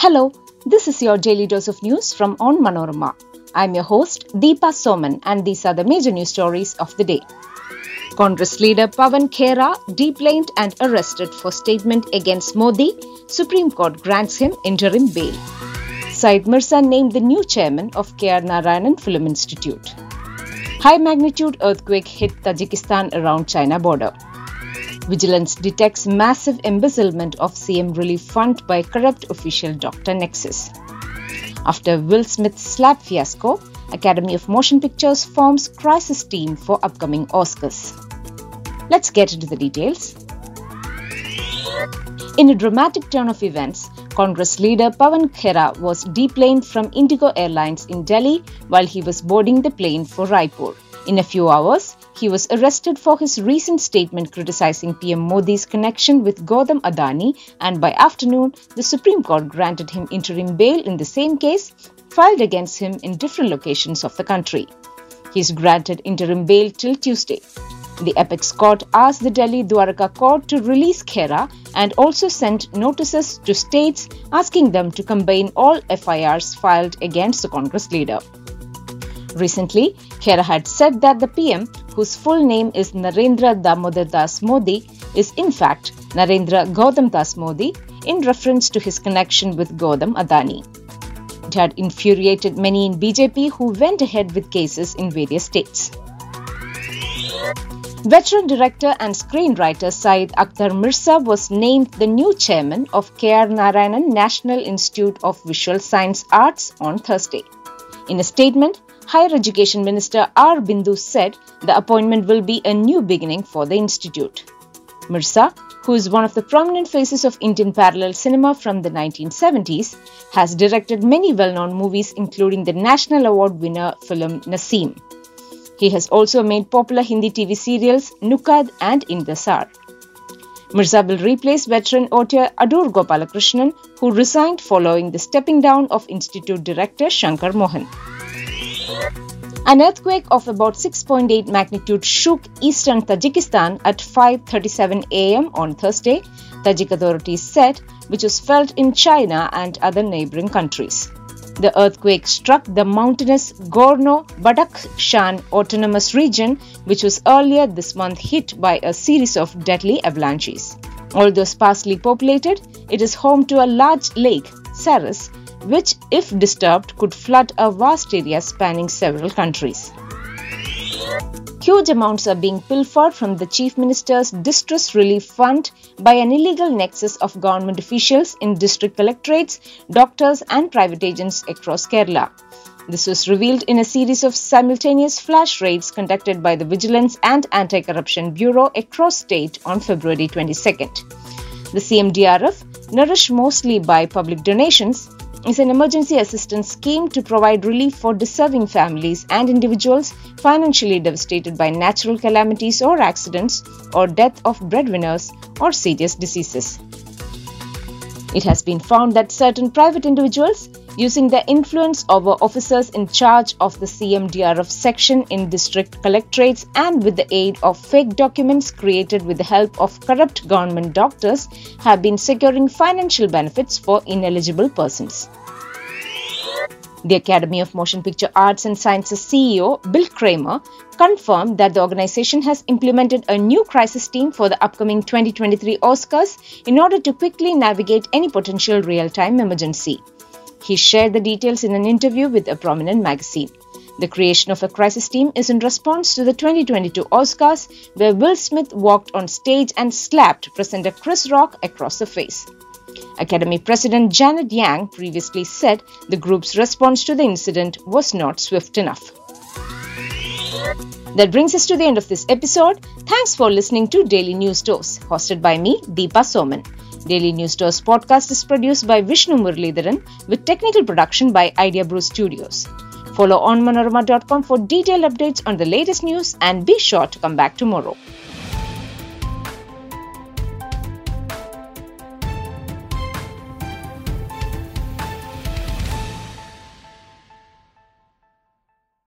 Hello, this is your daily dose of news from On Manorama. I'm your host Deepa Soman and these are the major news stories of the day. Congress leader Pawan Khera deplaned and arrested for statement against Modi. Supreme Court grants him interim bail. Saeed Mirza named the new chairman of KR Narayanan Film Institute. High magnitude earthquake hit Tajikistan around China border. Vigilance detects massive embezzlement of CM relief fund by corrupt official Dr. Nexus. After Will Smith's slap fiasco, Academy of Motion Pictures forms crisis team for upcoming Oscars. Let's get into the details. In a dramatic turn of events, Congress leader Pawan Khera was deplaned from Indigo Airlines in Delhi while he was boarding the plane for Raipur. In a few hours, he was arrested for his recent statement criticizing PM Modi's connection with Gautam Adani, and by afternoon, the Supreme Court granted him interim bail in the same case filed against him in different locations of the country. He is granted interim bail till Tuesday. The apex court asked the Delhi Dwarka court to release Khera and also sent notices to states asking them to combine all FIRs filed against the Congress leader. Recently, Khera had said that the PM, whose full name is Narendra Damodar Das Modi, is in fact Narendra Gautam Das Modi in reference to his connection with Gautam Adani. It had infuriated many in BJP who went ahead with cases in various states. Veteran director and screenwriter Saeed Akhtar Mirza was named the new chairman of KR Narayanan National Institute of Visual Science Arts on Thursday. In a statement, Higher Education Minister R. Bindu said the appointment will be a new beginning for the institute. Mirza, who is one of the prominent faces of Indian parallel cinema from the 1970s, has directed many well known movies, including the National Award winner film Naseem. He has also made popular Hindi TV serials Nukkad and Intezaar. Mirza will replace veteran auteur Adoor Gopalakrishnan, who resigned following the stepping down of Institute Director Shankar Mohan. An earthquake of about 6.8 magnitude shook eastern Tajikistan at 5:37 a.m. on Thursday, Tajik authorities said, which was felt in China and other neighboring countries. The earthquake struck the mountainous Gorno Badakhshan Autonomous Region, which was earlier this month hit by a series of deadly avalanches. Although sparsely populated, it is home to a large lake, Sarez, which, if disturbed, could flood a vast area spanning several countries. Huge amounts are being pilfered from the Chief Minister's Distress Relief Fund by an illegal nexus of government officials in district collectorates, doctors, and private agents across Kerala. This was revealed in a series of simultaneous flash raids conducted by the Vigilance and Anti Corruption Bureau across state on February 22nd. The CMDRF, nourished mostly by public donations, is an emergency assistance scheme to provide relief for deserving families and individuals financially devastated by natural calamities or accidents or death of breadwinners or serious diseases. It has been found that certain private individuals, using their influence over officers in charge of the CMDRF section in district collectorates and with the aid of fake documents created with the help of corrupt government doctors, have been securing financial benefits for ineligible persons. The Academy of Motion Picture Arts and Sciences CEO Bill Kramer confirmed that the organization has implemented a new crisis team for the upcoming 2023 Oscars in order to quickly navigate any potential real time emergency. He shared the details in an interview with a prominent magazine. The creation of a crisis team is in response to the 2022 Oscars, where Will Smith walked on stage and slapped presenter Chris Rock across the face. Academy President Janet Yang previously said the group's response to the incident was not swift enough. That brings us to the end of this episode. Thanks for listening to Daily News Dose, hosted by me, Deepa Soman. Daily News Dose podcast is produced by Vishnu Muralidharan with technical production by Idea Brew Studios. Follow onmanorama.com for detailed updates on the latest news and be sure to come back tomorrow.